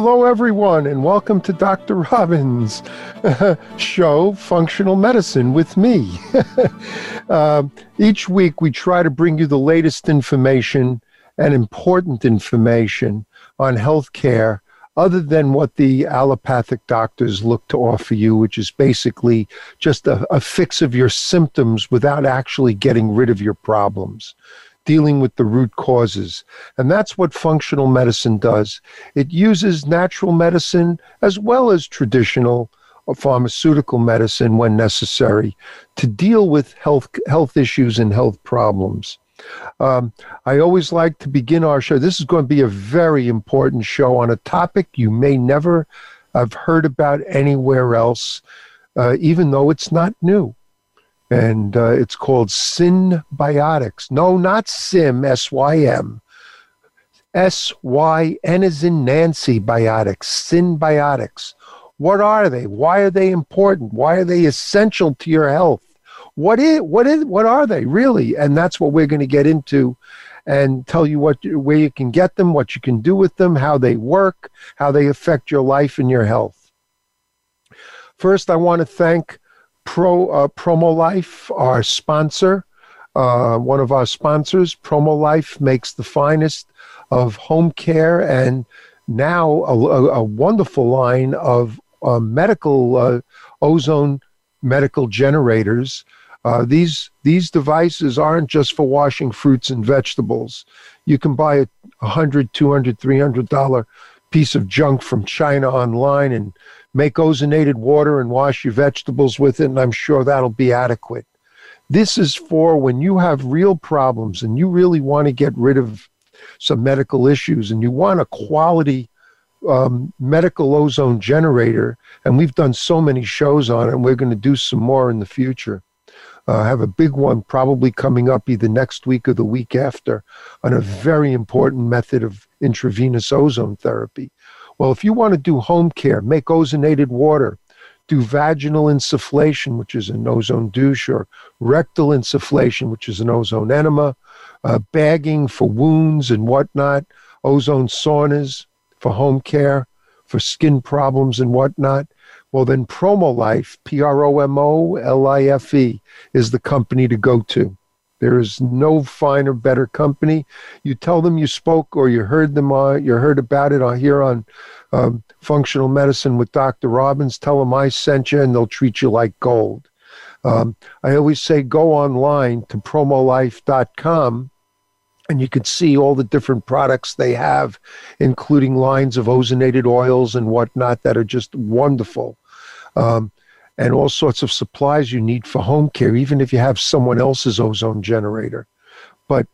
Hello, everyone, and welcome to Dr. Robbins' show, Functional Medicine, with me. uh, each week, we try to bring you the latest information and important information on healthcare other than what the allopathic doctors look to offer you, which is basically just a, a fix of your symptoms without actually getting rid of your problems dealing with the root causes. And that's what functional medicine does. It uses natural medicine as well as traditional pharmaceutical medicine when necessary to deal with health health issues and health problems. Um, I always like to begin our show. This is going to be a very important show on a topic you may never have heard about anywhere else, uh, even though it's not new and uh, it's called Synbiotics. No, not Sim, S Y M. S Y N is in Nancy biotics, Synbiotics. What are they? Why are they important? Why are they essential to your health? What is what is what are they really? And that's what we're going to get into and tell you what where you can get them, what you can do with them, how they work, how they affect your life and your health. First, I want to thank Pro uh, Promo Life, our sponsor, uh, one of our sponsors. Promo Life makes the finest of home care and now a, a, a wonderful line of uh, medical uh, ozone medical generators. Uh, these these devices aren't just for washing fruits and vegetables. You can buy a 100 200 300 dollar piece of junk from China online and make ozonated water and wash your vegetables with it, and I'm sure that'll be adequate. This is for when you have real problems and you really want to get rid of some medical issues and you want a quality um, medical ozone generator. And we've done so many shows on it, and we're going to do some more in the future. Uh, have a big one probably coming up either next week or the week after on a very important method of intravenous ozone therapy. Well, if you want to do home care, make ozonated water, do vaginal insufflation, which is an ozone douche, or rectal insufflation, which is an ozone enema, uh, bagging for wounds and whatnot, ozone saunas for home care, for skin problems and whatnot. Well, then Promolife, P R O M O L I F E, is the company to go to. There is no finer, better company. You tell them you spoke or you heard them, uh, you heard about it on here on um, Functional Medicine with Dr. Robbins. Tell them I sent you, and they'll treat you like gold. Um, I always say go online to promolife.com and you can see all the different products they have, including lines of ozonated oils and whatnot that are just wonderful. Um, and all sorts of supplies you need for home care, even if you have someone else's ozone generator. But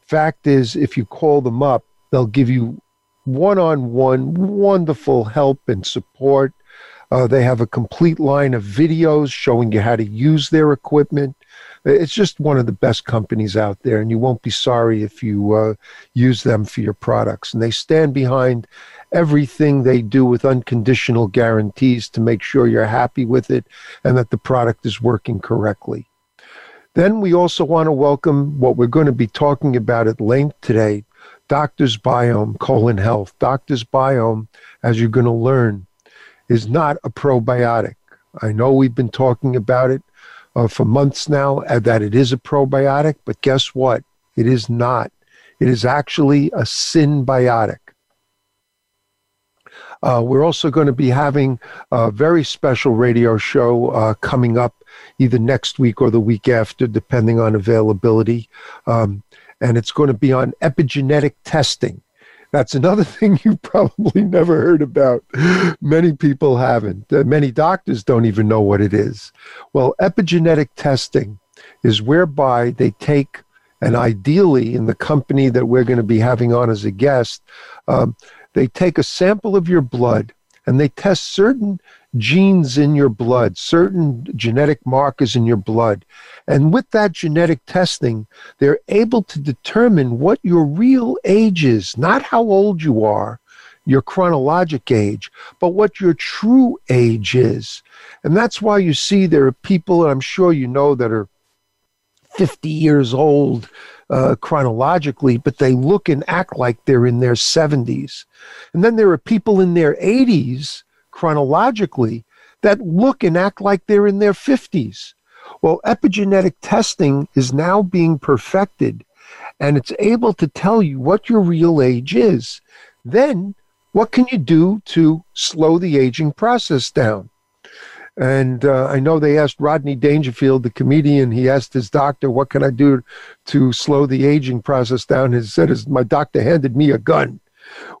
fact is, if you call them up, they'll give you one on one wonderful help and support. Uh, they have a complete line of videos showing you how to use their equipment. It's just one of the best companies out there, and you won't be sorry if you uh, use them for your products. And they stand behind everything they do with unconditional guarantees to make sure you're happy with it and that the product is working correctly. Then we also want to welcome what we're going to be talking about at length today Doctor's Biome colon health. Doctor's Biome, as you're going to learn, is not a probiotic. I know we've been talking about it uh, for months now uh, that it is a probiotic, but guess what? It is not. It is actually a synbiotic. Uh, we're also going to be having a very special radio show uh, coming up either next week or the week after, depending on availability. Um, and it's going to be on epigenetic testing. That's another thing you probably never heard about. Many people haven't. Uh, many doctors don't even know what it is. Well, epigenetic testing is whereby they take, and ideally in the company that we're going to be having on as a guest, um, they take a sample of your blood and they test certain genes in your blood, certain genetic markers in your blood. And with that genetic testing, they're able to determine what your real age is, not how old you are, your chronologic age, but what your true age is. And that's why you see there are people, and I'm sure you know, that are 50 years old uh, chronologically, but they look and act like they're in their 70s. And then there are people in their 80s chronologically that look and act like they're in their 50s. Well, epigenetic testing is now being perfected and it's able to tell you what your real age is. Then, what can you do to slow the aging process down? And uh, I know they asked Rodney Dangerfield, the comedian, he asked his doctor, What can I do to slow the aging process down? He said, My doctor handed me a gun.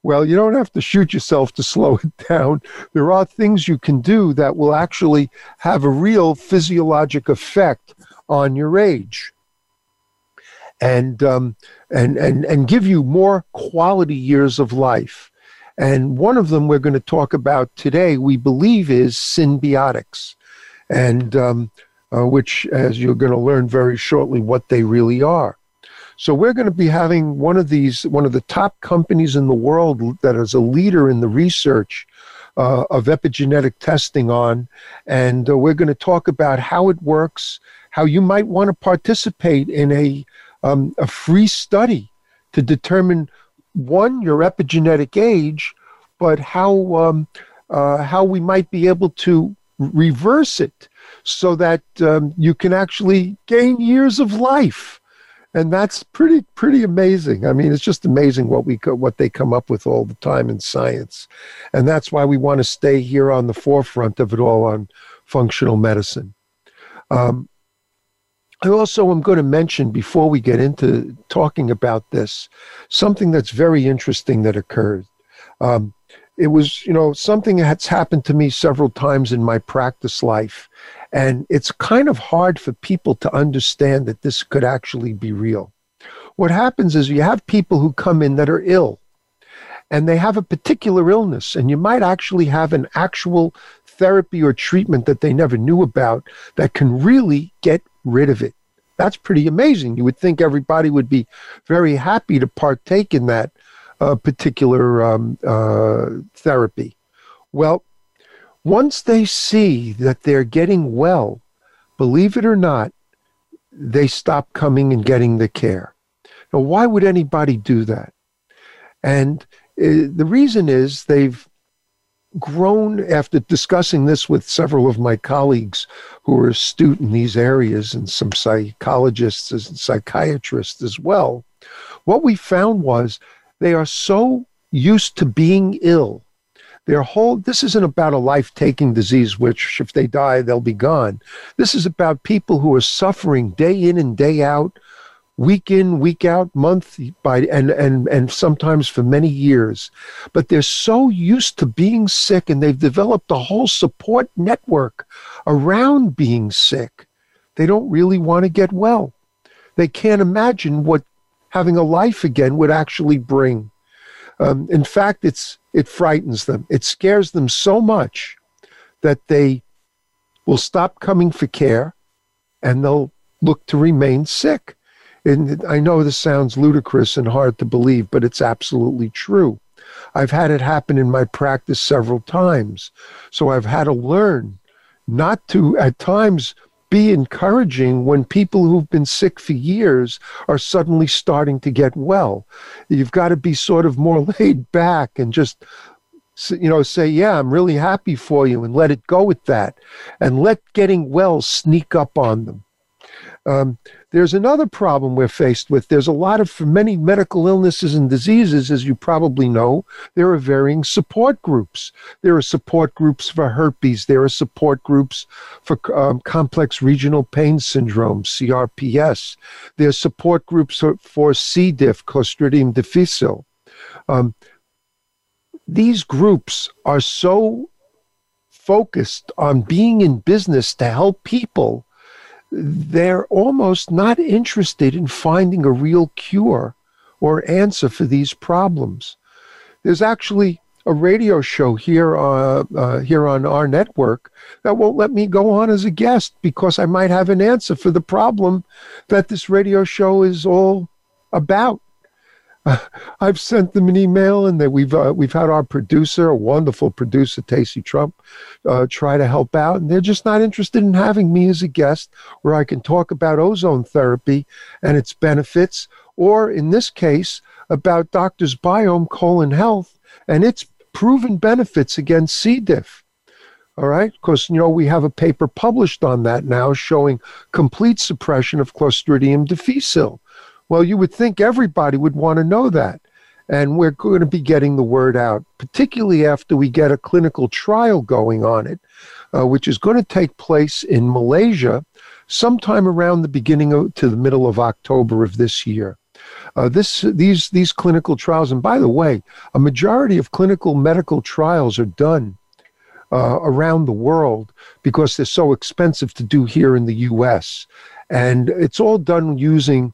Well, you don't have to shoot yourself to slow it down. There are things you can do that will actually have a real physiologic effect on your age. And um, and and and give you more quality years of life. And one of them we're going to talk about today, we believe, is synbiotics, and um, uh, which, as you're going to learn very shortly, what they really are. So we're going to be having one of these, one of the top companies in the world that is a leader in the research uh, of epigenetic testing on, and uh, we're going to talk about how it works, how you might want to participate in a um, a free study to determine one, your epigenetic age, but how um, uh, how we might be able to reverse it so that um, you can actually gain years of life, and that's pretty pretty amazing. I mean, it's just amazing what we what they come up with all the time in science, and that's why we want to stay here on the forefront of it all on functional medicine. Um, I also am going to mention before we get into talking about this something that's very interesting that occurred. Um, it was, you know, something that's happened to me several times in my practice life. And it's kind of hard for people to understand that this could actually be real. What happens is you have people who come in that are ill and they have a particular illness, and you might actually have an actual therapy or treatment that they never knew about that can really get rid of it. That's pretty amazing. You would think everybody would be very happy to partake in that uh, particular um, uh, therapy. Well, once they see that they're getting well, believe it or not, they stop coming and getting the care. Now, why would anybody do that? And uh, the reason is they've grown after discussing this with several of my colleagues who are astute in these areas and some psychologists and psychiatrists as well. What we found was they are so used to being ill. Their whole this isn't about a life-taking disease which if they die they'll be gone. This is about people who are suffering day in and day out week in, week out, month by and and and sometimes for many years. But they're so used to being sick and they've developed a whole support network around being sick. They don't really want to get well. They can't imagine what having a life again would actually bring. Um, in fact, it's it frightens them. It scares them so much that they will stop coming for care and they'll look to remain sick. And I know this sounds ludicrous and hard to believe, but it's absolutely true. I've had it happen in my practice several times. So I've had to learn not to, at times, be encouraging when people who've been sick for years are suddenly starting to get well. You've got to be sort of more laid back and just you know say yeah i'm really happy for you and let it go with that and let getting well sneak up on them um, there's another problem we're faced with. There's a lot of, for many medical illnesses and diseases, as you probably know, there are varying support groups. There are support groups for herpes. There are support groups for um, complex regional pain syndrome, CRPS. There are support groups for, for C. diff, Clostridium difficile. Um, these groups are so focused on being in business to help people they're almost not interested in finding a real cure or answer for these problems. There's actually a radio show here uh, uh, here on our network that won't let me go on as a guest because I might have an answer for the problem that this radio show is all about. I've sent them an email, and that we've uh, we've had our producer, a wonderful producer, Tacy Trump, uh, try to help out, and they're just not interested in having me as a guest where I can talk about ozone therapy and its benefits, or in this case, about Doctors Biome Colon Health and its proven benefits against C. diff. All right, because you know we have a paper published on that now showing complete suppression of Clostridium difficile. Well, you would think everybody would want to know that. And we're going to be getting the word out, particularly after we get a clinical trial going on it, uh, which is going to take place in Malaysia sometime around the beginning of, to the middle of October of this year. Uh, this these these clinical trials, and by the way, a majority of clinical medical trials are done uh, around the world because they're so expensive to do here in the U.S. And it's all done using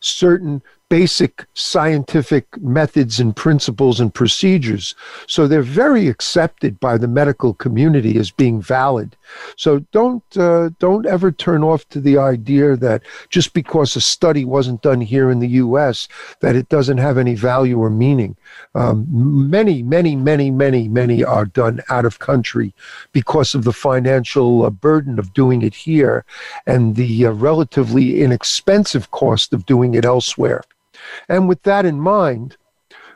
certain basic scientific methods and principles and procedures. So they're very accepted by the medical community as being valid. So don't uh, don't ever turn off to the idea that just because a study wasn't done here in the U.S. that it doesn't have any value or meaning. Um, many, many, many, many, many are done out of country because of the financial uh, burden of doing it here and the uh, relatively inexpensive cost of doing it elsewhere. And with that in mind,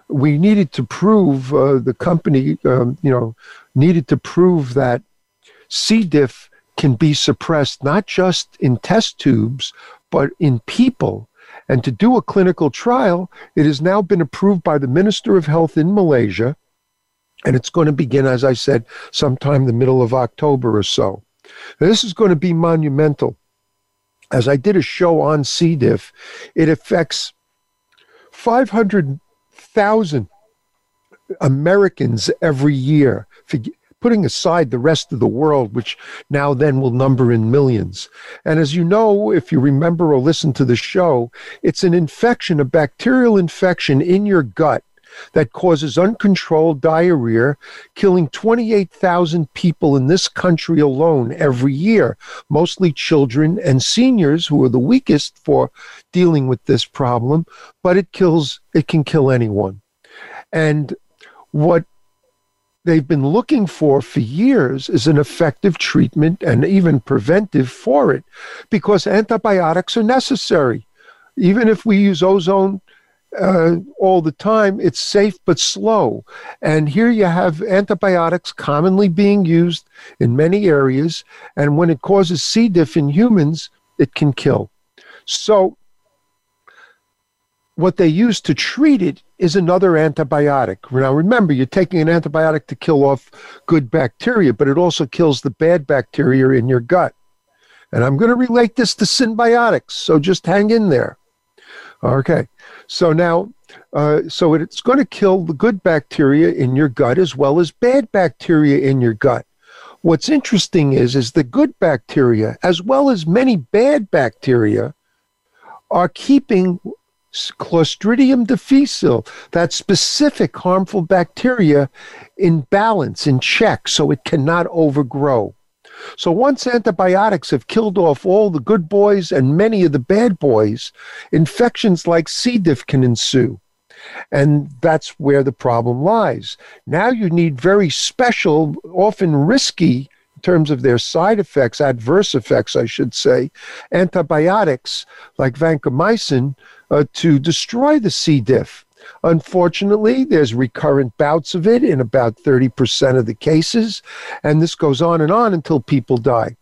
we needed to prove uh, the company, um, you know, needed to prove that C. diff can be suppressed not just in test tubes, but in people. And to do a clinical trial, it has now been approved by the Minister of Health in Malaysia. And it's going to begin, as I said, sometime the middle of October or so. This is going to be monumental. As I did a show on C. diff, it affects 500,000 Americans every year, putting aside the rest of the world, which now then will number in millions. And as you know, if you remember or listen to the show, it's an infection, a bacterial infection in your gut that causes uncontrolled diarrhea, killing 28,000 people in this country alone every year, mostly children and seniors who are the weakest for dealing with this problem, but it kills it can kill anyone. And what they've been looking for for years is an effective treatment and even preventive for it because antibiotics are necessary. Even if we use ozone uh, all the time, it's safe but slow. And here you have antibiotics commonly being used in many areas. And when it causes C. diff in humans, it can kill. So, what they use to treat it is another antibiotic. Now, remember, you're taking an antibiotic to kill off good bacteria, but it also kills the bad bacteria in your gut. And I'm going to relate this to synbiotics, so just hang in there. Okay. So now, uh, so it's going to kill the good bacteria in your gut as well as bad bacteria in your gut. What's interesting is, is the good bacteria as well as many bad bacteria are keeping Clostridium difficile, that specific harmful bacteria, in balance, in check, so it cannot overgrow. So once antibiotics have killed off all the good boys and many of the bad boys, infections like C. diff can ensue. And that's where the problem lies. Now you need very special, often risky, in terms of their side effects, adverse effects, I should say, antibiotics like vancomycin uh, to destroy the C. diff. Unfortunately, there's recurrent bouts of it in about 30% of the cases, and this goes on and on until people die.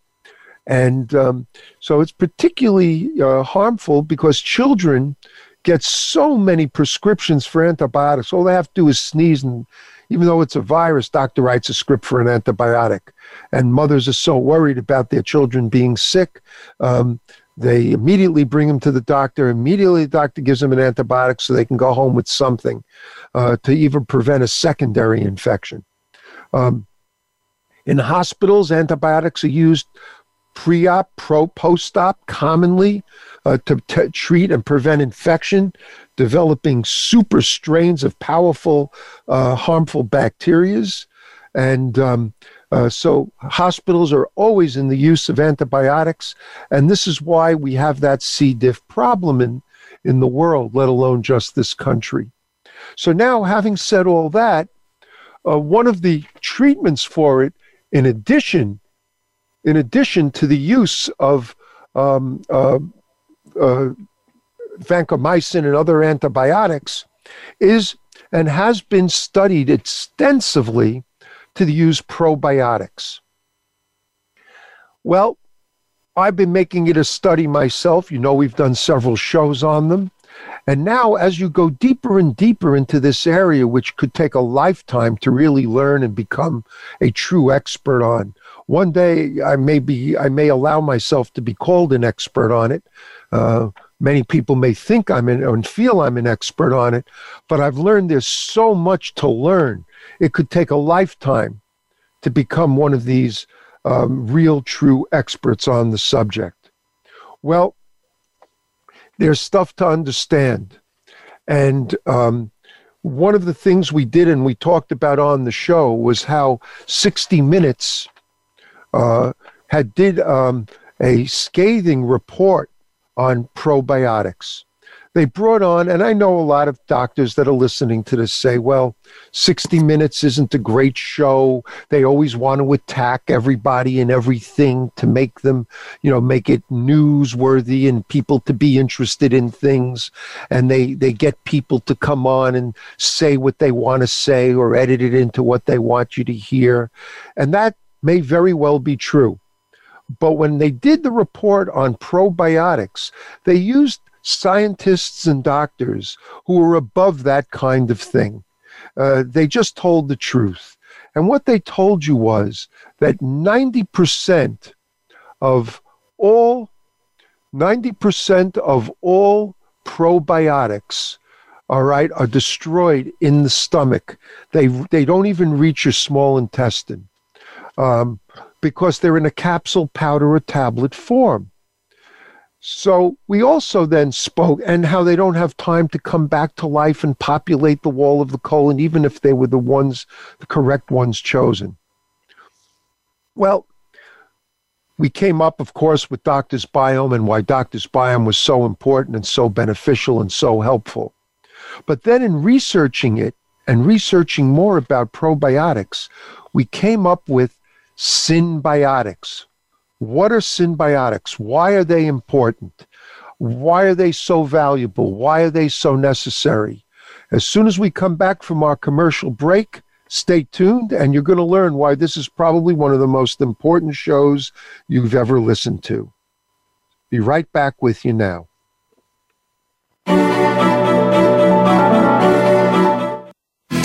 And um, so it's particularly uh, harmful because children get so many prescriptions for antibiotics. All they have to do is sneeze, and even though it's a virus, doctor writes a script for an antibiotic. And mothers are so worried about their children being sick. Um, they immediately bring them to the doctor. Immediately, the doctor gives them an antibiotic so they can go home with something uh, to even prevent a secondary infection. Um, in hospitals, antibiotics are used pre-op, pro, post-op, commonly uh, to t- treat and prevent infection, developing super strains of powerful, uh, harmful bacterias, and um, uh, so hospitals are always in the use of antibiotics, and this is why we have that C. diff problem in in the world, let alone just this country. So now, having said all that, uh, one of the treatments for it, in addition, in addition to the use of um, uh, uh, vancomycin and other antibiotics, is and has been studied extensively to use probiotics. Well, I've been making it a study myself. You know, we've done several shows on them. And now, as you go deeper and deeper into this area, which could take a lifetime to really learn and become a true expert on, one day I may be, I may allow myself to be called an expert on it. Uh, many people may think I'm an, and feel I'm an expert on it, but I've learned there's so much to learn. It could take a lifetime to become one of these um, real, true experts on the subject. Well, there's stuff to understand. And um, one of the things we did and we talked about on the show was how 60 Minutes uh, had did um, a scathing report on probiotics they brought on, and I know a lot of doctors that are listening to this say, well, 60 Minutes isn't a great show. They always want to attack everybody and everything to make them, you know, make it newsworthy and people to be interested in things. And they, they get people to come on and say what they want to say or edit it into what they want you to hear. And that may very well be true. But when they did the report on probiotics, they used scientists and doctors who were above that kind of thing. Uh, they just told the truth. And what they told you was that 90% of all 90% of all probiotics all right are destroyed in the stomach they they don't even reach your small intestine um, because they're in a capsule powder or tablet form so we also then spoke and how they don't have time to come back to life and populate the wall of the colon, even if they were the ones, the correct ones chosen. Well, we came up, of course, with Doctor's Biome and why Doctor's Biome was so important and so beneficial and so helpful. But then in researching it and researching more about probiotics, we came up with synbiotics, what are synbiotics? Why are they important? Why are they so valuable? Why are they so necessary? As soon as we come back from our commercial break, stay tuned and you're going to learn why this is probably one of the most important shows you've ever listened to. Be right back with you now.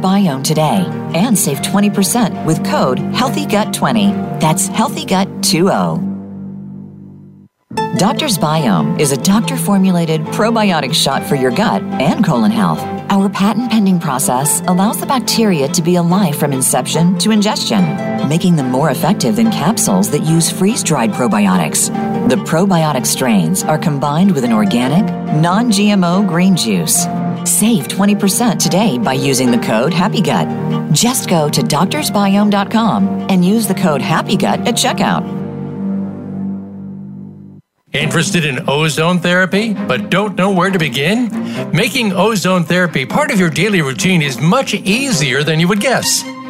Biome today and save 20% with code HEALTHYGUT20. That's HEALTHYGUT20. Doctor's Biome is a doctor formulated probiotic shot for your gut and colon health. Our patent pending process allows the bacteria to be alive from inception to ingestion, making them more effective than capsules that use freeze dried probiotics. The probiotic strains are combined with an organic, non GMO green juice. Save 20% today by using the code HAPPYGUT. Just go to doctorsbiome.com and use the code HAPPYGUT at checkout. Interested in ozone therapy, but don't know where to begin? Making ozone therapy part of your daily routine is much easier than you would guess.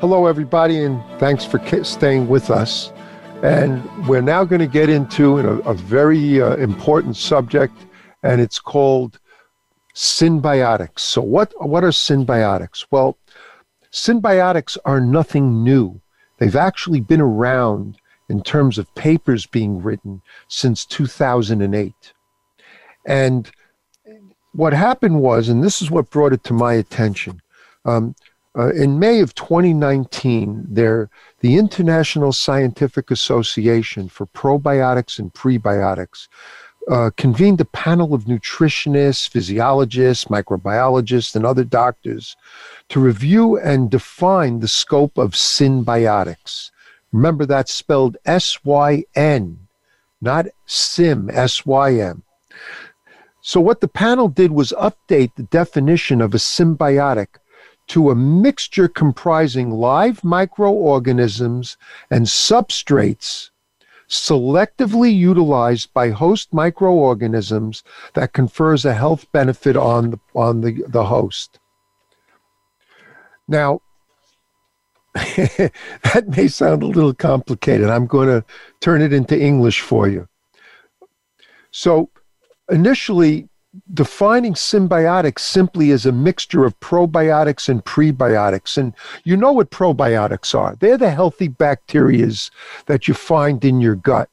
Hello, everybody, and thanks for staying with us. And we're now going to get into a, a very uh, important subject, and it's called synbiotics. So, what, what are synbiotics? Well, synbiotics are nothing new. They've actually been around in terms of papers being written since 2008. And what happened was, and this is what brought it to my attention. Um, uh, in May of 2019, there, the International Scientific Association for Probiotics and Prebiotics uh, convened a panel of nutritionists, physiologists, microbiologists, and other doctors to review and define the scope of synbiotics. Remember, that's spelled S Y N, not SIM, S Y M. So, what the panel did was update the definition of a synbiotic to a mixture comprising live microorganisms and substrates selectively utilized by host microorganisms that confers a health benefit on the, on the, the host. Now, that may sound a little complicated. I'm going to turn it into English for you. So, initially, defining synbiotics simply as a mixture of probiotics and prebiotics. And you know what probiotics are they're the healthy bacterias that you find in your gut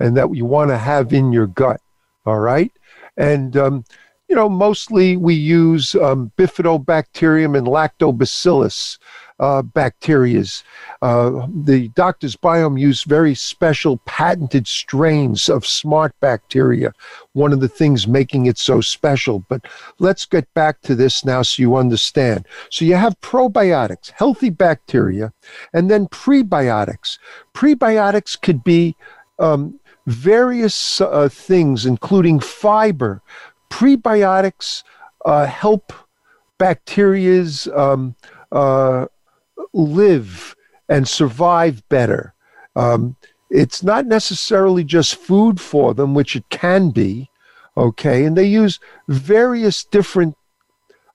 and that you want to have in your gut. All right. And, um, you know, mostly we use um, bifidobacterium and lactobacillus uh, bacterias. Uh, the doctor's biome used very special patented strains of smart bacteria, one of the things making it so special. But let's get back to this now so you understand. So you have probiotics, healthy bacteria, and then prebiotics. Prebiotics could be um, various uh, things, including fiber. Prebiotics uh, help bacteria's um, uh, live and survive better. Um, it's not necessarily just food for them, which it can be, okay? And they use various different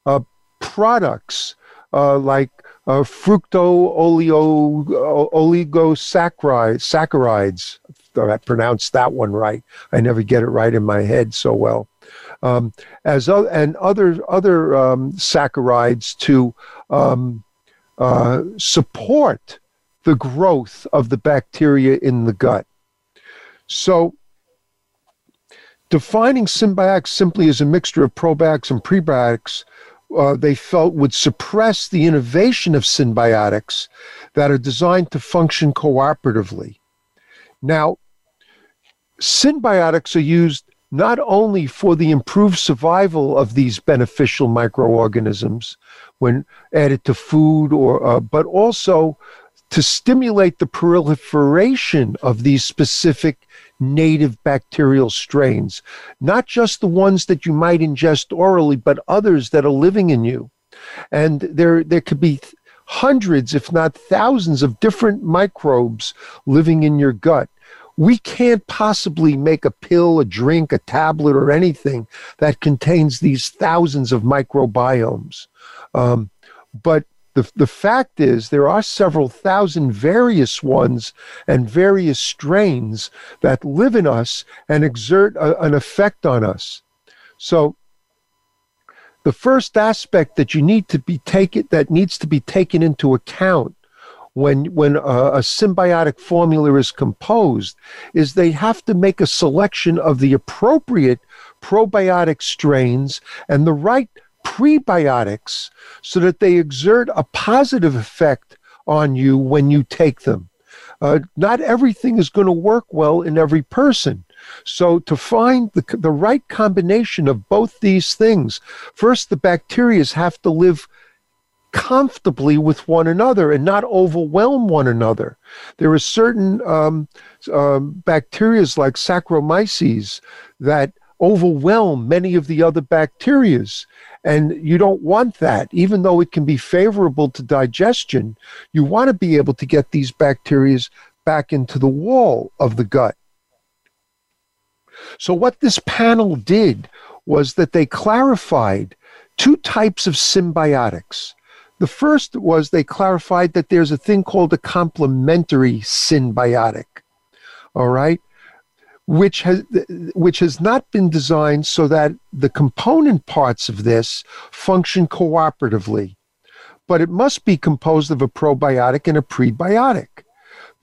uh, products uh, like uh, fructo oligosaccharides. Saccharides. I pronounced that one right. I never get it right in my head so well. Um, as o- and other other um, saccharides to um, uh, support the growth of the bacteria in the gut. So, defining synbiotics simply as a mixture of probiotics and prebiotics, uh, they felt would suppress the innovation of synbiotics that are designed to function cooperatively. Now, synbiotics are used not only for the improved survival of these beneficial microorganisms when added to food or uh, but also to stimulate the proliferation of these specific native bacterial strains not just the ones that you might ingest orally but others that are living in you. And there there could be hundreds if not thousands of different microbes living in your gut we can't possibly make a pill, a drink, a tablet, or anything that contains these thousands of microbiomes. Um, but the, the fact is, there are several thousand various ones and various strains that live in us and exert a, an effect on us. So, the first aspect that you need to be taken that needs to be taken into account when when a, a, synbiotic formula is composed is they have to make a selection of the appropriate probiotic strains and the right prebiotics so that they exert a positive effect on you when you take them. Uh, not everything is going to work well in every person. So, to find the, the right combination of both these things, first, the bacteria have to live comfortably with one another and not overwhelm one another. There are certain um, um, bacteria like Saccharomyces that overwhelm many of the other bacterias. And you don't want that. Even though it can be favorable to digestion, you want to be able to get these bacteria back into the wall of the gut. So, what this panel did was that they clarified two types of synbiotics. The first was they clarified that there's a thing called a complementary synbiotic. All right? Which has which has not been designed so that the component parts of this function cooperatively. But it must be composed of a probiotic and a prebiotic.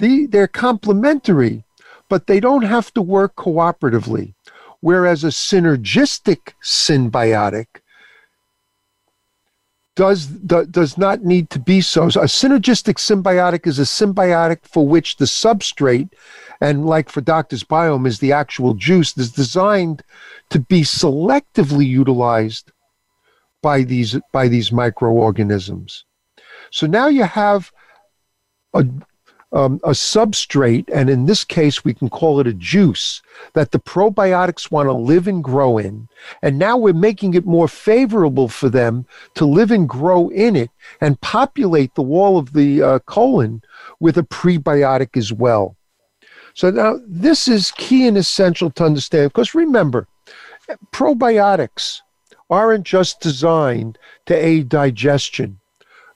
The, they're complementary, but they don't have to work cooperatively. Whereas a synergistic synbiotic does does not need to be so. A synergistic synbiotic is a synbiotic for which the substrate, and like for Doctor's Biome, is the actual juice, is designed to be selectively utilized by these by these microorganisms. So now you have a um, a substrate, and in this case, we can call it a juice that the probiotics want to live and grow in. And now we're making it more favorable for them to live and grow in it and populate the wall of the uh, colon with a prebiotic as well. So now this is key and essential to understand because remember, probiotics aren't just designed to aid digestion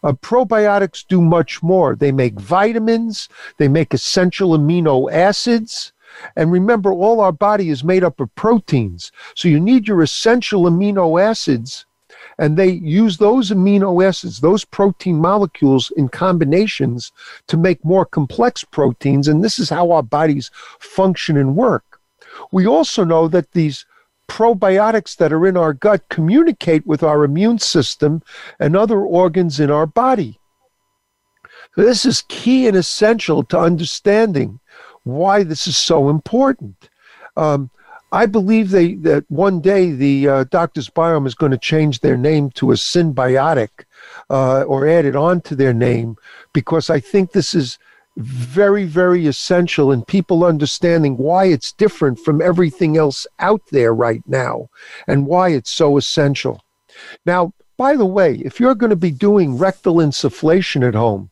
uh, probiotics do much more. They make vitamins, they make essential amino acids. And remember, all our body is made up of proteins. So you need your essential amino acids. And they use those amino acids, those protein molecules in combinations to make more complex proteins. And this is how our bodies function and work. We also know that these probiotics that are in our gut communicate with our immune system and other organs in our body. This is key and essential to understanding why this is so important. Um, I believe they, that one day the uh, Doctor's Biome is going to change their name to a synbiotic uh, or add it on to their name because I think this is very, very essential in people understanding why it's different from everything else out there right now and why it's so essential. Now, by the way, if you're going to be doing rectal insufflation at home,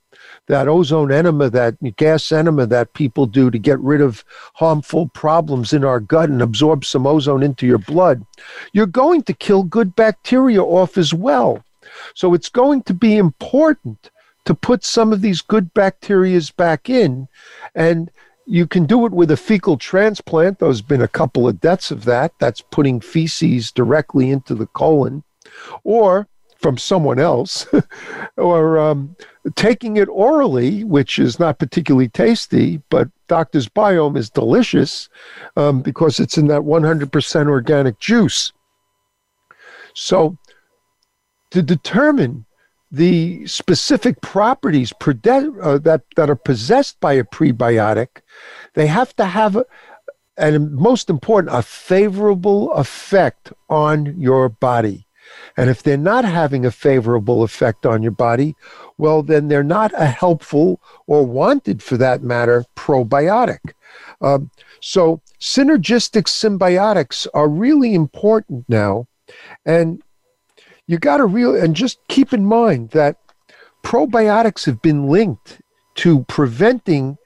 that ozone enema, that gas enema that people do to get rid of harmful problems in our gut and absorb some ozone into your blood, you're going to kill good bacteria off as well. So it's going to be important to put some of these good bacterias back in. And you can do it with a fecal transplant. There's been a couple of deaths of that. That's putting feces directly into the colon, or from someone else, or um, taking it orally, which is not particularly tasty, but Doctor's Biome is delicious um, because it's in that 100% organic juice. So, to determine the specific properties uh, that, that are possessed by a prebiotic, they have to have, a, and most important, a favorable effect on your body. And if they're not having a favorable effect on your body, well, then they're not a helpful or wanted, for that matter, probiotic. Um, so, synergistic synbiotics are really important now. And you got to real and just keep in mind that probiotics have been linked to preventing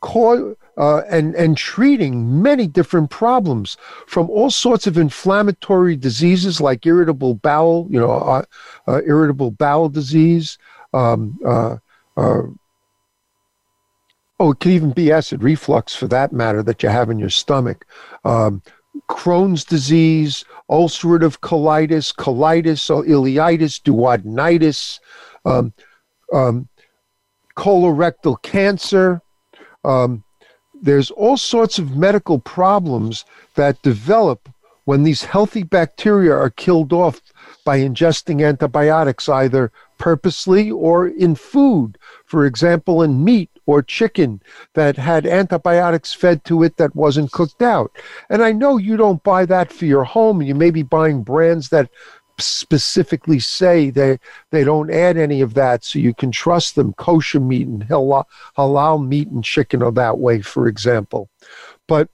co- uh, and and treating many different problems from all sorts of inflammatory diseases like irritable bowel, you know, uh, uh, irritable bowel disease. Um, uh, uh, oh, it can even be acid reflux for that matter that you have in your stomach. Um, Crohn's disease, ulcerative colitis, colitis, ileitis, duodenitis, um, um, colorectal cancer. Um, there's all sorts of medical problems that develop when these healthy bacteria are killed off by ingesting antibiotics either purposely or in food, for example, in meat or chicken that had antibiotics fed to it that wasn't cooked out. And I know you don't buy that for your home. You may be buying brands that specifically say they they don't add any of that so you can trust them kosher meat and halal, halal meat and chicken are that way for example but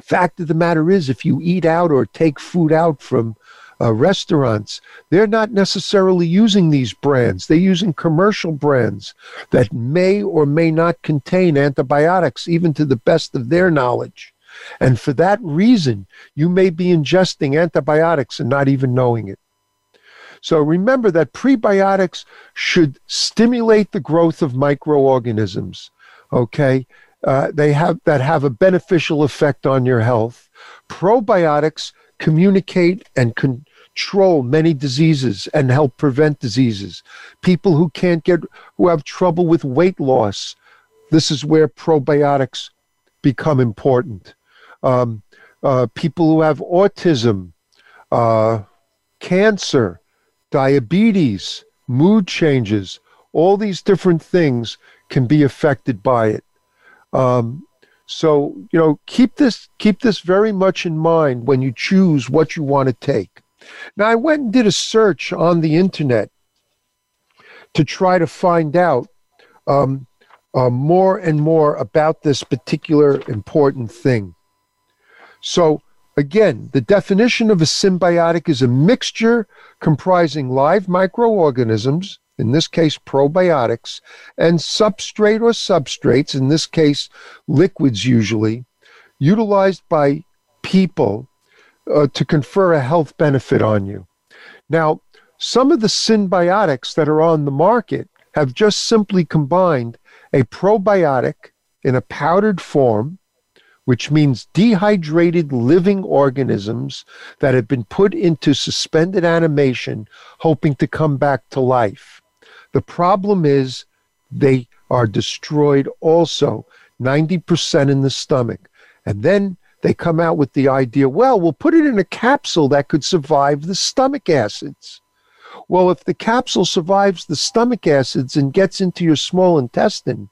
fact of the matter is if you eat out or take food out from uh, restaurants, they're not necessarily using these brands. They're using commercial brands that may or may not contain antibiotics, even to the best of their knowledge. And for that reason, you may be ingesting antibiotics and not even knowing it. So remember that prebiotics should stimulate the growth of microorganisms. Okay, uh, they have that have a beneficial effect on your health. Probiotics communicate and con- control many diseases and help prevent diseases. People who can't get, who have trouble with weight loss, this is where probiotics become important. Um, uh, people who have autism, uh, cancer, diabetes, mood changes, all these different things can be affected by it. Um, so you know, keep this keep this very much in mind when you choose what you want to take. Now, I went and did a search on the internet to try to find out um, uh, more and more about this particular important thing. So, again, the definition of a synbiotic is a mixture comprising live microorganisms, in this case probiotics, and substrate or substrates, in this case liquids usually, utilized by people uh, to confer a health benefit on you. Now, some of the synbiotics that are on the market have just simply combined a probiotic in a powdered form, which means dehydrated living organisms that have been put into suspended animation, hoping to come back to life. The problem is they are destroyed also, 90% in the stomach. And then they come out with the idea well, we'll put it in a capsule that could survive the stomach acids. Well, if the capsule survives the stomach acids and gets into your small intestine,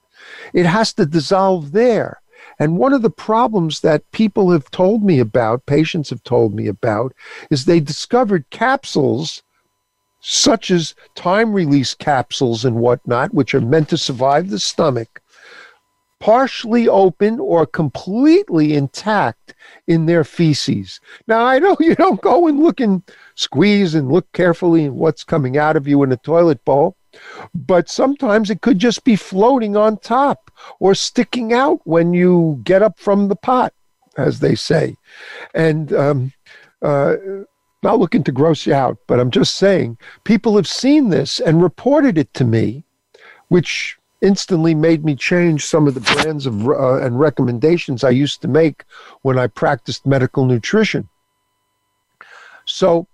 it has to dissolve there. And one of the problems that people have told me about, patients have told me about, is they discovered capsules such as time release capsules and whatnot, which are meant to survive the stomach, partially open or completely intact in their feces. Now, I know you don't go and look and squeeze and look carefully at what's coming out of you in a toilet bowl, but sometimes it could just be floating on top or sticking out when you get up from the pot, as they say. And, um, uh, not looking to gross you out, but I'm just saying people have seen this and reported it to me, which instantly made me change some of the brands of uh, and recommendations I used to make when I practiced medical nutrition. So,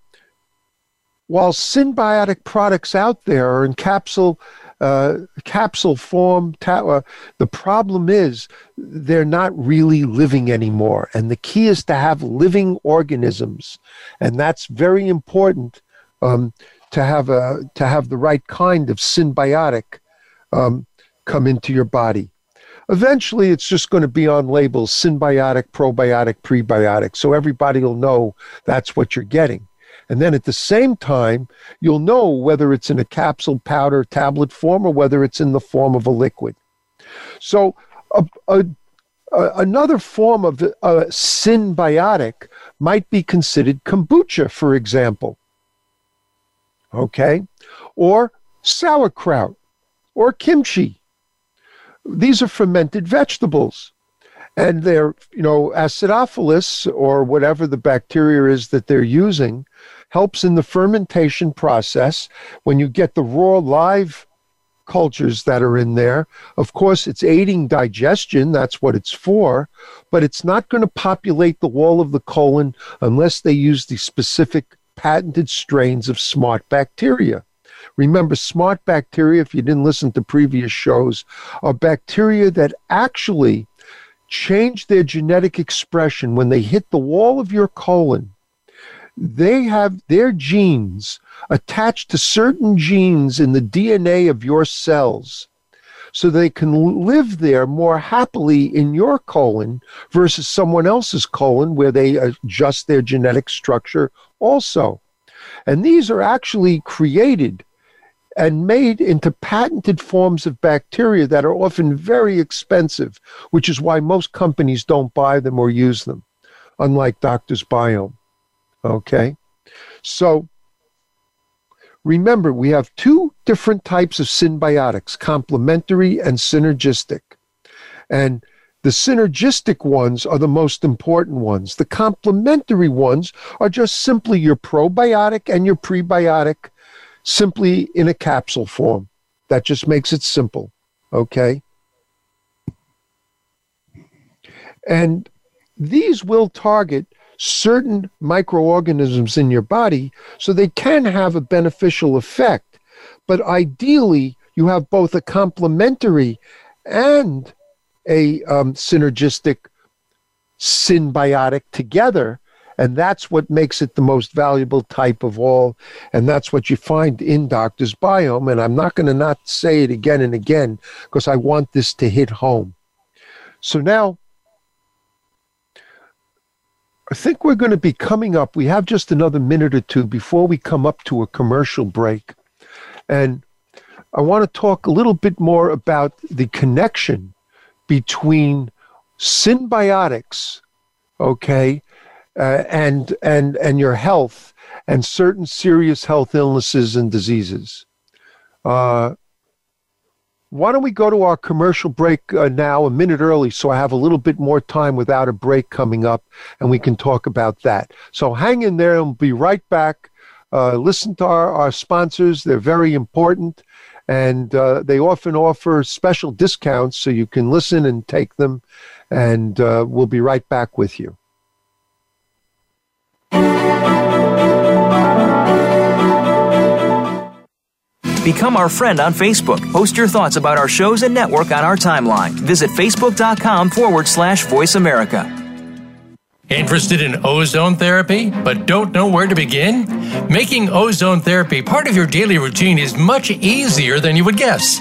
while synbiotic products out there are in capsule uh, capsule form, ta- uh, the problem is they're not really living anymore, and the key is to have living organisms, and that's very important um, to have a to have the right kind of synbiotic. Um, come into your body. Eventually, it's just going to be on labels synbiotic, probiotic, prebiotic. So everybody will know that's what you're getting. And then at the same time, you'll know whether it's in a capsule, powder, tablet form, or whether it's in the form of a liquid. So, a, a, a, another form of a synbiotic might be considered kombucha, for example. Okay? Or sauerkraut, or kimchi, these are fermented vegetables. And they're you know acidophilus or whatever the bacteria is that they're using helps in the fermentation process. When you get the raw live cultures that are in there of course it's aiding digestion. That's what it's for. But it's not going to populate the wall of the colon unless they use the specific patented strains of smart bacteria Remember, smart bacteria, if you didn't listen to previous shows, are bacteria that actually change their genetic expression when they hit the wall of your colon. They have their genes attached to certain genes in the DNA of your cells so they can live there more happily in your colon versus someone else's colon where they adjust their genetic structure also. And these are actually created and made into patented forms of bacteria that are often very expensive, which is why most companies don't buy them or use them, unlike Doctor's Biome. Okay? So remember, we have two different types of synbiotics complementary and synergistic. And the synergistic ones are the most important ones. The complementary ones are just simply your probiotic and your prebiotic, simply in a capsule form. That just makes it simple. Okay? And these will target certain microorganisms in your body so they can have a beneficial effect. But ideally, you have both a complementary and a um, synergistic synbiotic together. And that's what makes it the most valuable type of all. And that's what you find in Doctor's Biome. And I'm not going to not say it again and again because I want this to hit home. So now I think we're going to be coming up. We have just another minute or two before we come up to a commercial break. And I want to talk a little bit more about the connection between synbiotics, okay, uh, and and and your health and certain serious health illnesses and diseases. Uh, why don't we go to our commercial break uh, now, a minute early, so I have a little bit more time without a break coming up, and we can talk about that. So hang in there, and we'll be right back. Uh, listen to our, our sponsors, they're very important, and uh, they often offer special discounts, so you can listen and take them, and uh, we'll be right back with you. Become our friend on Facebook. Post your thoughts about our shows and network on our timeline. Visit facebook.com forward slash voice America. Interested in ozone therapy, but don't know where to begin? Making ozone therapy part of your daily routine is much easier than you would guess.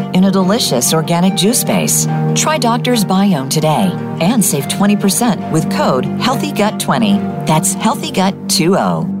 in a delicious organic juice base. Try Doctor's Biome today and save 20% with code HEALTHYGUT20. That's HEALTHYGUT20.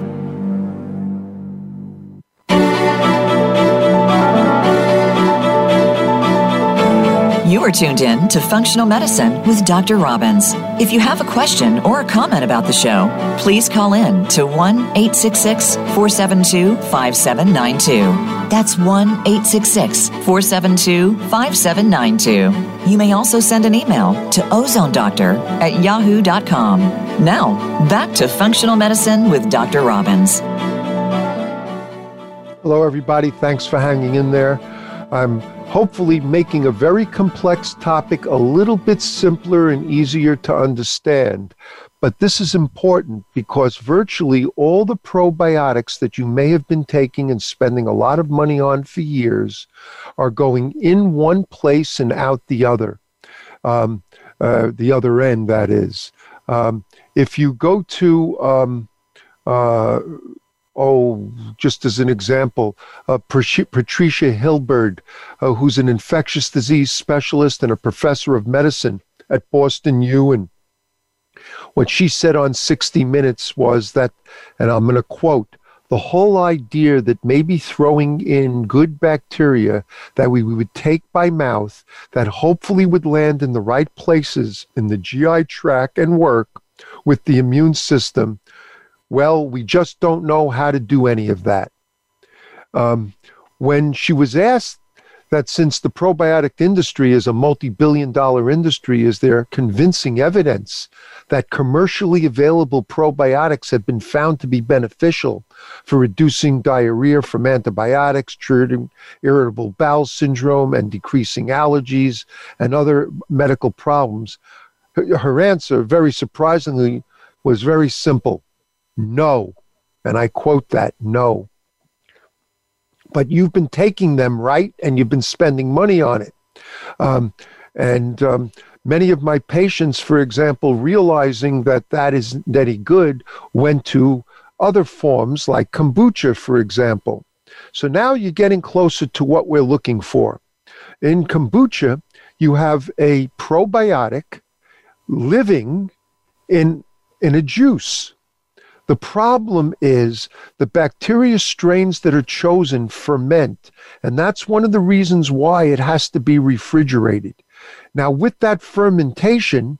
You are tuned in to Functional Medicine with Dr. Robbins. If you have a question or a comment about the show, please call in to 1 866 472 5792. That's 1 866 472 5792. You may also send an email to ozonedoctor at yahoo.com. Now, back to Functional Medicine with Dr. Robbins. Hello, everybody. Thanks for hanging in there. I'm hopefully making a very complex topic a little bit simpler and easier to understand. But this is important because virtually all the probiotics that you may have been taking and spending a lot of money on for years are going in one place and out the other. Um, uh, the other end, that is. Um, if you go to, um, uh, oh, just as an example, uh, Patricia Hibberd, uh, who's an infectious disease specialist and a professor of medicine at Boston U, and what she said on 60 Minutes was that, and I'm going to quote, the whole idea that maybe throwing in good bacteria that we would take by mouth that hopefully would land in the right places in the GI tract and work with the immune system, well, we just don't know how to do any of that. Um, when she was asked that since the probiotic industry is a multi billion dollar industry, is there convincing evidence that commercially available probiotics have been found to be beneficial for reducing diarrhea from antibiotics, treating irritable bowel syndrome, and decreasing allergies and other medical problems. Her, her answer, very surprisingly, was very simple no. And I quote that no. But you've been taking them, right? And you've been spending money on it. Um, and um, Many of my patients, for example, realizing that that isn't any good, went to other forms like kombucha, for example. So now you're getting closer to what we're looking for. In kombucha, you have a probiotic living in, in a juice. The problem is the bacteria strains that are chosen ferment, and that's one of the reasons why it has to be refrigerated. Now, with that fermentation,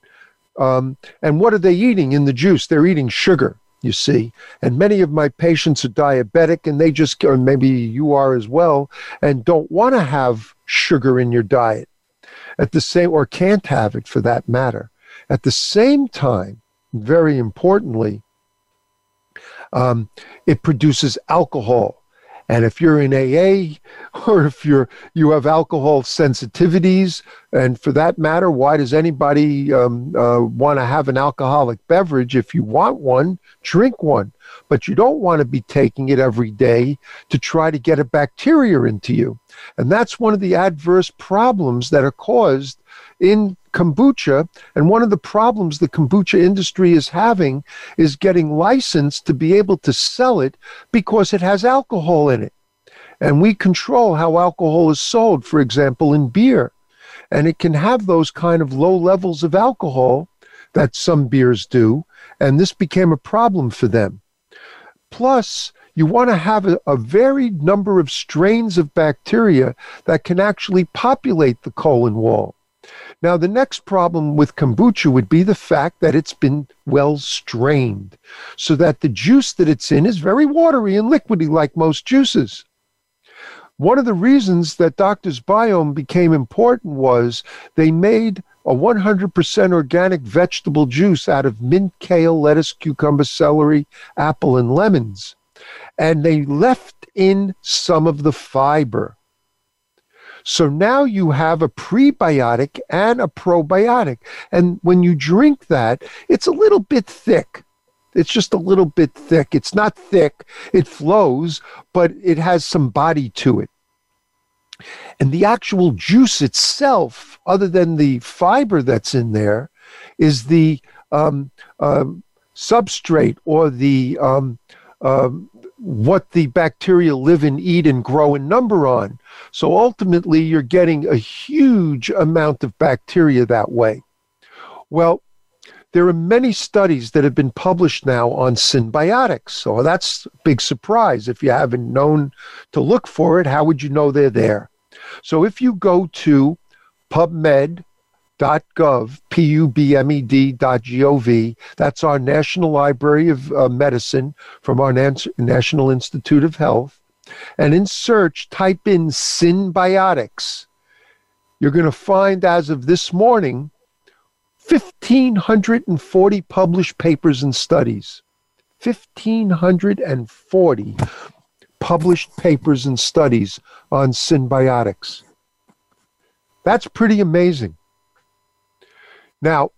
um, and what are they eating in the juice? They're eating sugar, you see. And many of my patients are diabetic, and they just, or maybe you are as well, and don't want to have sugar in your diet at the same, or can't have it for that matter. At the same time, very importantly, um, it produces alcohol and if you're in AA or if you're you have alcohol sensitivities, and for that matter, why does anybody um, uh, want to have an alcoholic beverage? If you want one, drink one, but you don't want to be taking it every day to try to get a bacteria into you. And that's one of the adverse problems that are caused in kombucha. And one of the problems the kombucha industry is having is getting licensed to be able to sell it because it has alcohol in it. And we control how alcohol is sold, for example, in beer. And it can have those kind of low levels of alcohol that some beers do. And this became a problem for them. Plus, you want to have a, a varied number of strains of bacteria that can actually populate the colon wall. Now, the next problem with kombucha would be the fact that it's been well strained so that the juice that it's in is very watery and liquidy, like most juices. One of the reasons that Doctor's Biome became important was they made a 100% organic vegetable juice out of mint, kale, lettuce, cucumber, celery, apple, and lemons. And they left in some of the fiber. So now you have a prebiotic and a probiotic. And when you drink that, it's a little bit thick. It's just a little bit thick. It's not thick, it flows, but it has some body to it. And the actual juice itself, other than the fiber that's in there, is the um, um, substrate or the um, um what the bacteria live and eat and grow in number on. So ultimately, you're getting a huge amount of bacteria that way. Well, there are many studies that have been published now on synbiotics. So that's a big surprise. If you haven't known to look for it, how would you know they're there? So if you go to PubMed pubmed.gov, P-U-B-M-E-D.gov. That's our National Library of uh, Medicine from our National Institute of Health. And in search, type in synbiotics. You're going to find, as of this morning, 1,540 published papers and studies. 1,540 published papers and studies on synbiotics. That's pretty amazing. Now,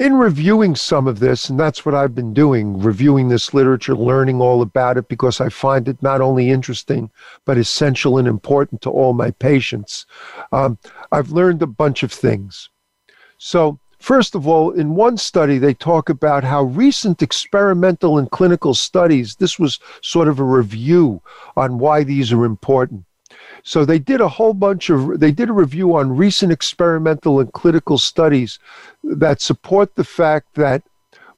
in reviewing some of this, and that's what I've been doing, reviewing this literature, learning all about it because I find it not only interesting, but essential and important to all my patients, um, I've learned a bunch of things. So, First of all, in one study, they talk about how recent experimental and clinical studies, this was sort of a review on why these are important. So they did a whole bunch of, they did a review on recent experimental and clinical studies that support the fact that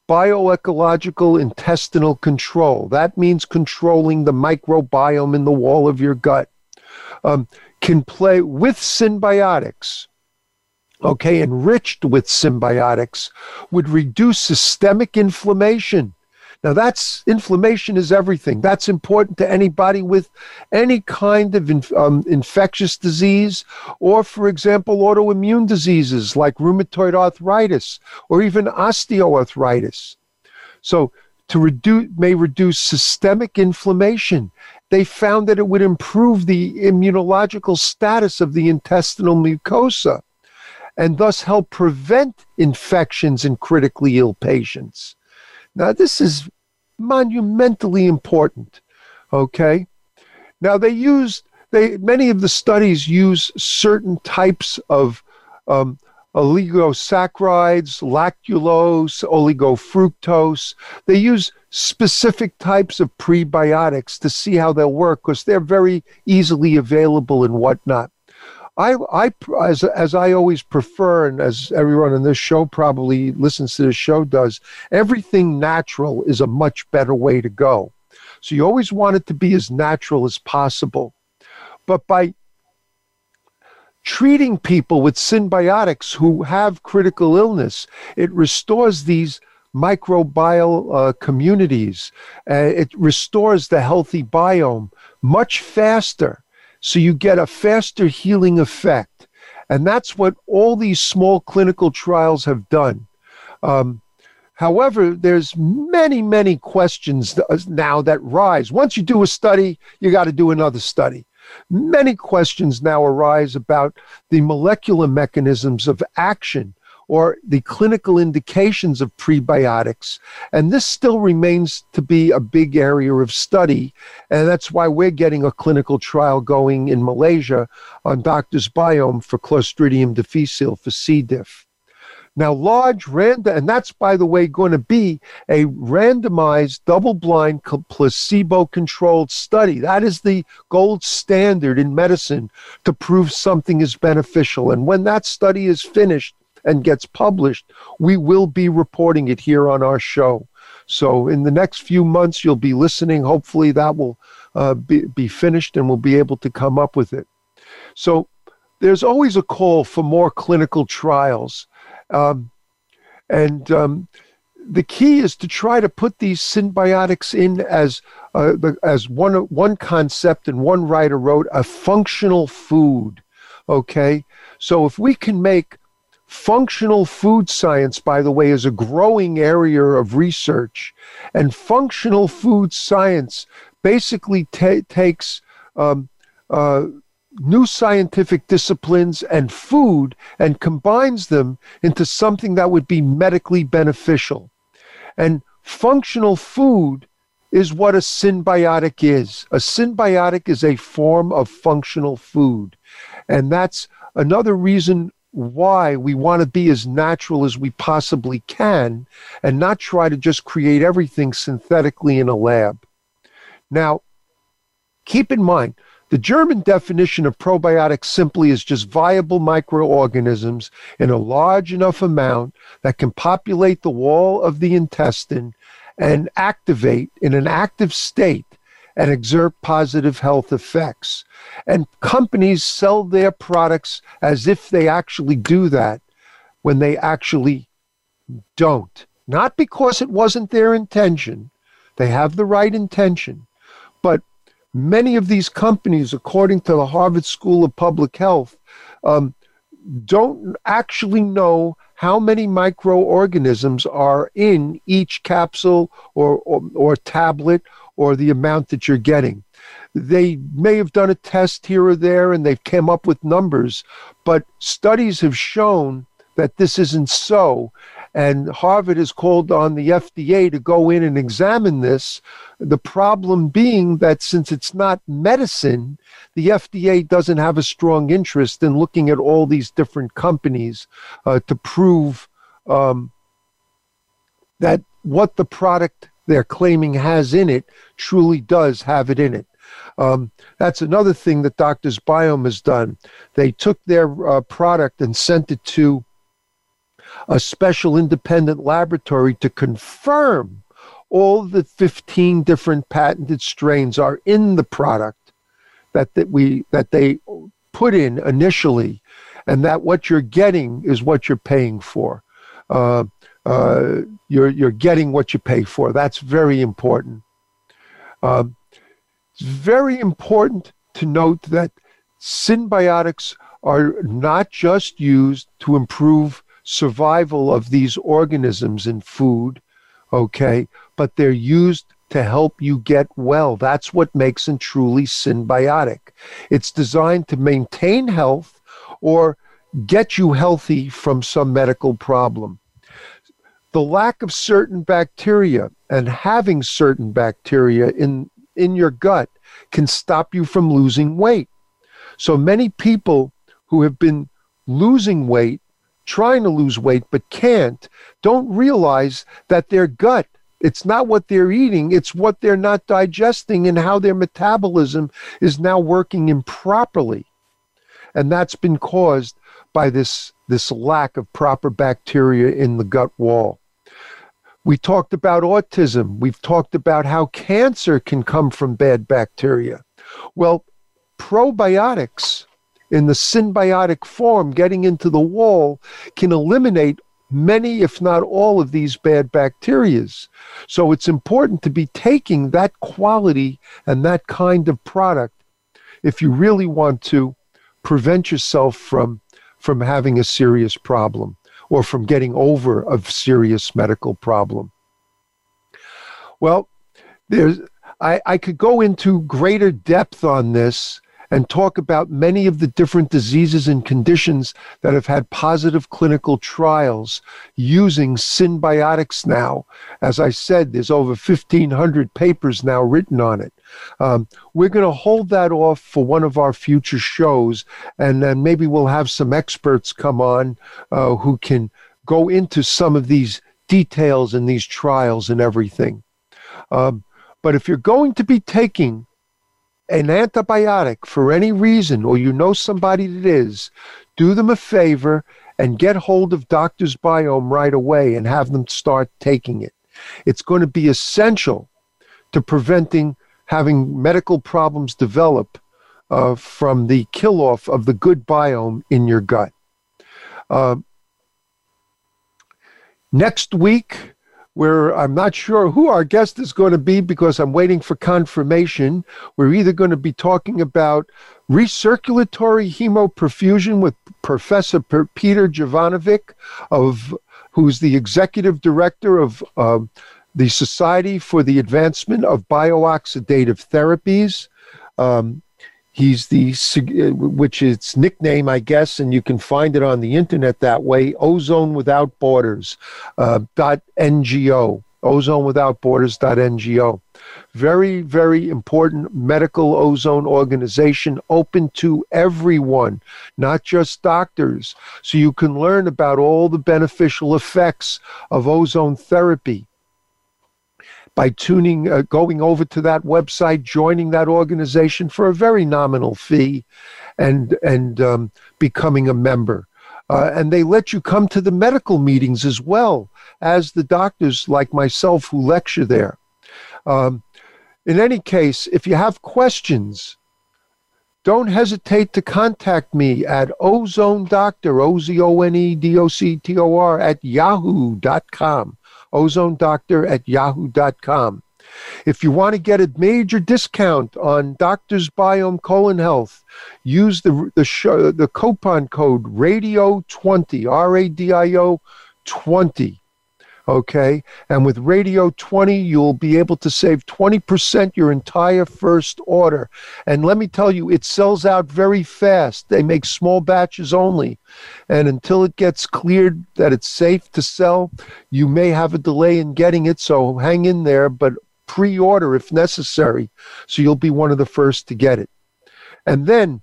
bioecological intestinal control, that means controlling the microbiome in the wall of your gut, um, can play with synbiotics, okay, enriched with synbiotics, would reduce systemic inflammation. Now, that's inflammation is everything. That's important to anybody with any kind of um, infectious disease, or, for example, autoimmune diseases like rheumatoid arthritis or even osteoarthritis. So, to reduce may reduce systemic inflammation. They found that it would improve the immunological status of the intestinal mucosa and thus help prevent infections in critically ill patients. Now, this is monumentally important. Okay. Now, they used, they, many of the studies use certain types of um, oligosaccharides, lactulose, oligofructose. They use specific types of prebiotics to see how they'll work because they're very easily available and whatnot. I, I as, as I always prefer, and as everyone on this show probably listens to this show does, everything natural is a much better way to go. So you always want it to be as natural as possible. But by treating people with synbiotics who have critical illness, it restores these microbial uh, communities. Uh, it restores the healthy biome much faster so you get a faster healing effect. And that's what all these small clinical trials have done. Um, however, there's many, many questions now that rise. Once you do a study, you got to do another study. Many questions now arise about the molecular mechanisms of action or the clinical indications of prebiotics. And this still remains to be a big area of study. And that's why we're getting a clinical trial going in Malaysia on Doctor's Biome for Clostridium difficile for C. diff. Now, large random, and that's by the way going to be a randomized, double blind, placebo controlled study. That is the gold standard in medicine to prove something is beneficial. And when that study is finished, and gets published, we will be reporting it here on our show. So in the next few months, you'll be listening. Hopefully, that will uh, be, be finished and we'll be able to come up with it. So there's always a call for more clinical trials. Um, and um, the key is to try to put these synbiotics in as uh, as one one concept and one writer wrote a functional food okay so if we can make Functional food science, by the way, is a growing area of research. And functional food science basically ta- takes um, uh, new scientific disciplines and food and combines them into something that would be medically beneficial. And functional food is what a synbiotic is. A synbiotic is a form of functional food. And that's another reason why we want to be as natural as we possibly can and not try to just create everything synthetically in a lab. Now, keep in mind, the German definition of probiotics simply is just viable microorganisms in a large enough amount that can populate the wall of the intestine and activate in an active state and exert positive health effects. And companies sell their products as if they actually do that when they actually don't. Not because it wasn't their intention, they have the right intention, but many of these companies, according to the Harvard School of Public Health, um, don't actually know how many microorganisms are in each capsule or, or, or tablet or the amount that you're getting. They may have done a test here or there and they've come up with numbers, but studies have shown that this isn't so. And Harvard has called on the FDA to go in and examine this. The problem being that since it's not medicine, the FDA doesn't have a strong interest in looking at all these different companies uh, to prove um, that what the product they're claiming has in it truly does have it in it. Um, that's another thing that Doctors Biome has done. They took their uh, product and sent it to a special independent laboratory to confirm all the 15 different patented strains are in the product that, that we that they put in initially and that what you're getting is what you're paying for. Uh, uh, you're you're getting what you pay for. That's very important. Um, it's very important to note that synbiotics are not just used to improve survival of these organisms in food, okay, but they're used to help you get well. That's what makes them truly synbiotic. It's designed to maintain health or get you healthy from some medical problem. The lack of certain bacteria and having certain bacteria in, in your gut can stop you from losing weight. So many people who have been losing weight trying to lose weight but can't don't realize that their gut it's not what they're eating it's what they're not digesting and how their metabolism is now working improperly. And that's been caused by this this lack of proper bacteria in the gut wall. We talked about autism. We've talked about how cancer can come from bad bacteria. Well probiotics in the synbiotic form getting into the wall can eliminate many, if not all, of these bad bacterias. So it's important to be taking that quality and that kind of product if you really want to prevent yourself from, from having a serious problem or from getting over a serious medical problem. Well, there's, I, I could go into greater depth on this and talk about many of the different diseases and conditions that have had positive clinical trials using synbiotics now. As I said, there's over 1,500 papers now written on it. Um, we're going to hold that off for one of our future shows, and then maybe we'll have some experts come on uh, who can go into some of these details and these trials and everything. Um, but if you're going to be taking an antibiotic for any reason, or you know somebody that is, do them a favor and get hold of Doctor's Biome right away and have them start taking it. It's going to be essential to preventing having medical problems develop uh, from the kill off of the good biome in your gut. Uh, next week, where I'm not sure who our guest is going to be because I'm waiting for confirmation. We're either going to be talking about recirculatory hemoperfusion with Professor Peter Jovanovic, of who's the executive director of uh, the Society for the Advancement of Biooxidative Therapies. Um, He's the, uh, which is nickname, I guess, and you can find it on the internet that way, Ozone Without Borders, uh, dot NGO, Ozone Without Borders dot NGO. Very, very important medical ozone organization open to everyone, not just doctors. So you can learn about all the beneficial effects of ozone therapy by tuning, uh, going over to that website, joining that organization for a very nominal fee, and and um, becoming a member. Uh, and they let you come to the medical meetings as well as the doctors like myself who lecture there. Um, in any case, if you have questions, don't hesitate to contact me at ozone doctor, O Z O N E D O C T O R, at yahoo.com ozonedoctor at yahoo.com. If you want to get a major discount on Doctor's Biome Colon Health, use the the show, the coupon code Radio twenty R A D I O twenty. Okay, and with Radio 20, you'll be able to save 20% your entire first order. And let me tell you, it sells out very fast. They make small batches only. And until it gets cleared that it's safe to sell, you may have a delay in getting it. So hang in there. But pre order if necessary, so you'll be one of the first to get it. And then,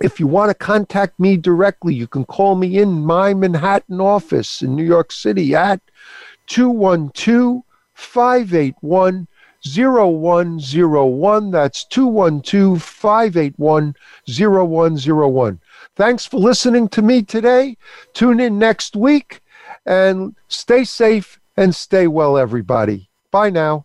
if you want to contact me directly, you can call me in my Manhattan office in New York City at 212 581 0101. That's 212 581 0101. Thanks for listening to me today. Tune in next week and stay safe and stay well, everybody. Bye now.